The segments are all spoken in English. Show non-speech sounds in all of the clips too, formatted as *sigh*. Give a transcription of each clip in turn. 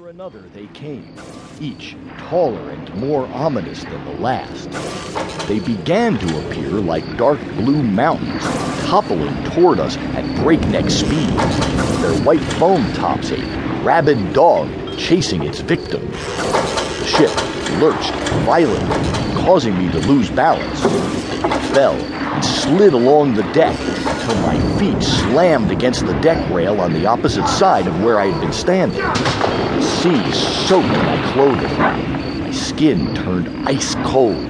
after another they came, each taller and more ominous than the last. They began to appear like dark blue mountains, toppling toward us at breakneck speed, their white foam tops a rabid dog chasing its victim. The ship lurched violently, causing me to lose balance. I fell slid along the deck until my feet slammed against the deck rail on the opposite side of where I had been standing. The sea soaked my clothing. My skin turned ice cold.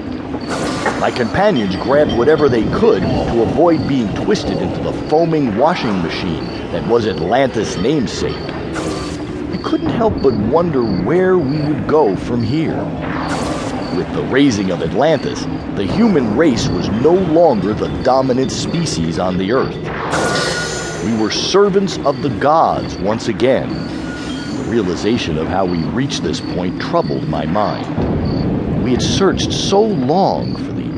My companions grabbed whatever they could to avoid being twisted into the foaming washing machine that was Atlantis' namesake. I couldn't help but wonder where we would go from here. With the raising of Atlantis, the human race was no longer the dominant species on the Earth. We were servants of the gods once again. The realization of how we reached this point troubled my mind. We had searched so long for the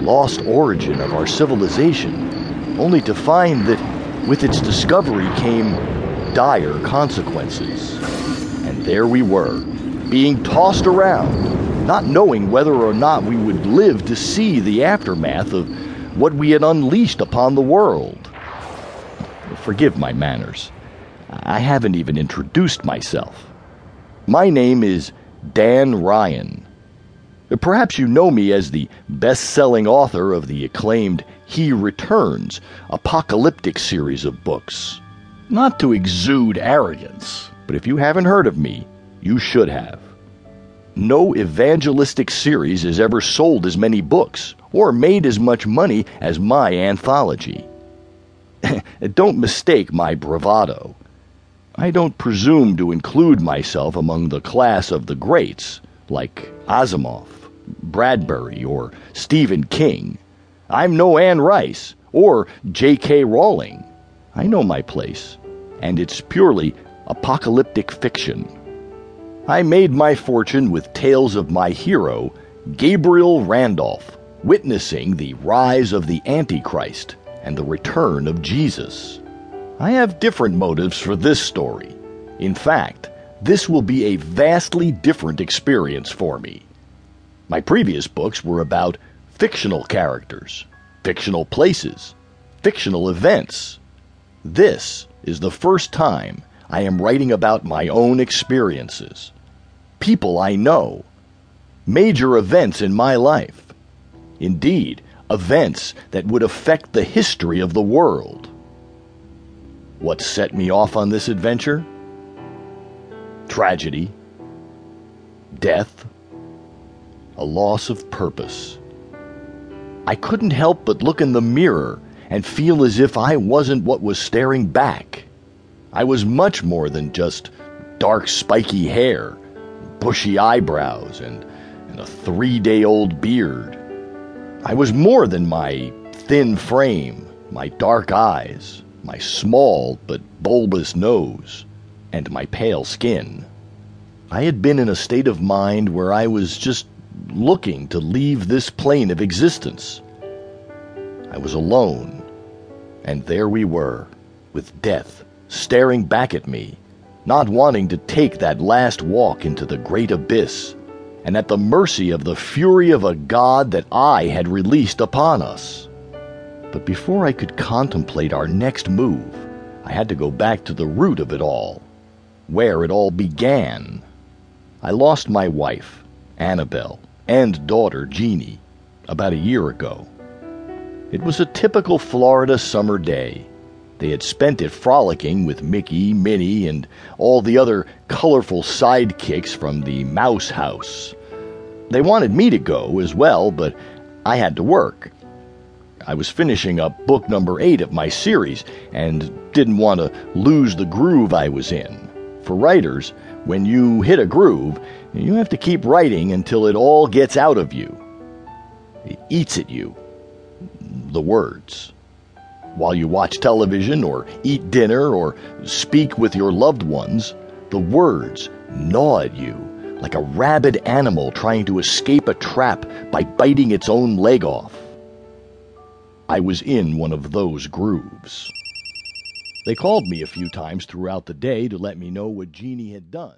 lost origin of our civilization, only to find that with its discovery came dire consequences. And there we were, being tossed around not knowing whether or not we would live to see the aftermath of what we had unleashed upon the world. Forgive my manners. I haven't even introduced myself. My name is Dan Ryan. Perhaps you know me as the best selling author of the acclaimed He Returns apocalyptic series of books. Not to exude arrogance, but if you haven't heard of me, you should have. No evangelistic series has ever sold as many books or made as much money as my anthology. *laughs* don't mistake my bravado. I don't presume to include myself among the class of the greats, like Asimov, Bradbury, or Stephen King. I'm no Anne Rice or J.K. Rowling. I know my place, and it's purely apocalyptic fiction. I made my fortune with tales of my hero, Gabriel Randolph, witnessing the rise of the Antichrist and the return of Jesus. I have different motives for this story. In fact, this will be a vastly different experience for me. My previous books were about fictional characters, fictional places, fictional events. This is the first time I am writing about my own experiences people I know, major events in my life. Indeed, events that would affect the history of the world. What set me off on this adventure? Tragedy, death, a loss of purpose. I couldn't help but look in the mirror and feel as if I wasn't what was staring back. I was much more than just dark, spiky hair bushy eyebrows, and, and a three day old beard. I was more than my thin frame, my dark eyes, my small but bulbous nose, and my pale skin. I had been in a state of mind where I was just looking to leave this plane of existence. I was alone, and there we were, with death staring back at me not wanting to take that last walk into the great abyss, and at the mercy of the fury of a God that I had released upon us. But before I could contemplate our next move, I had to go back to the root of it all, where it all began. I lost my wife, Annabelle, and daughter, Jeannie, about a year ago. It was a typical Florida summer day they had spent it frolicking with Mickey, Minnie, and all the other colorful sidekicks from the Mouse House. They wanted me to go as well, but I had to work. I was finishing up book number eight of my series and didn't want to lose the groove I was in. For writers, when you hit a groove, you have to keep writing until it all gets out of you. It eats at you. The words while you watch television or eat dinner or speak with your loved ones, the words gnaw at you like a rabid animal trying to escape a trap by biting its own leg off. I was in one of those grooves. They called me a few times throughout the day to let me know what Jeannie had done.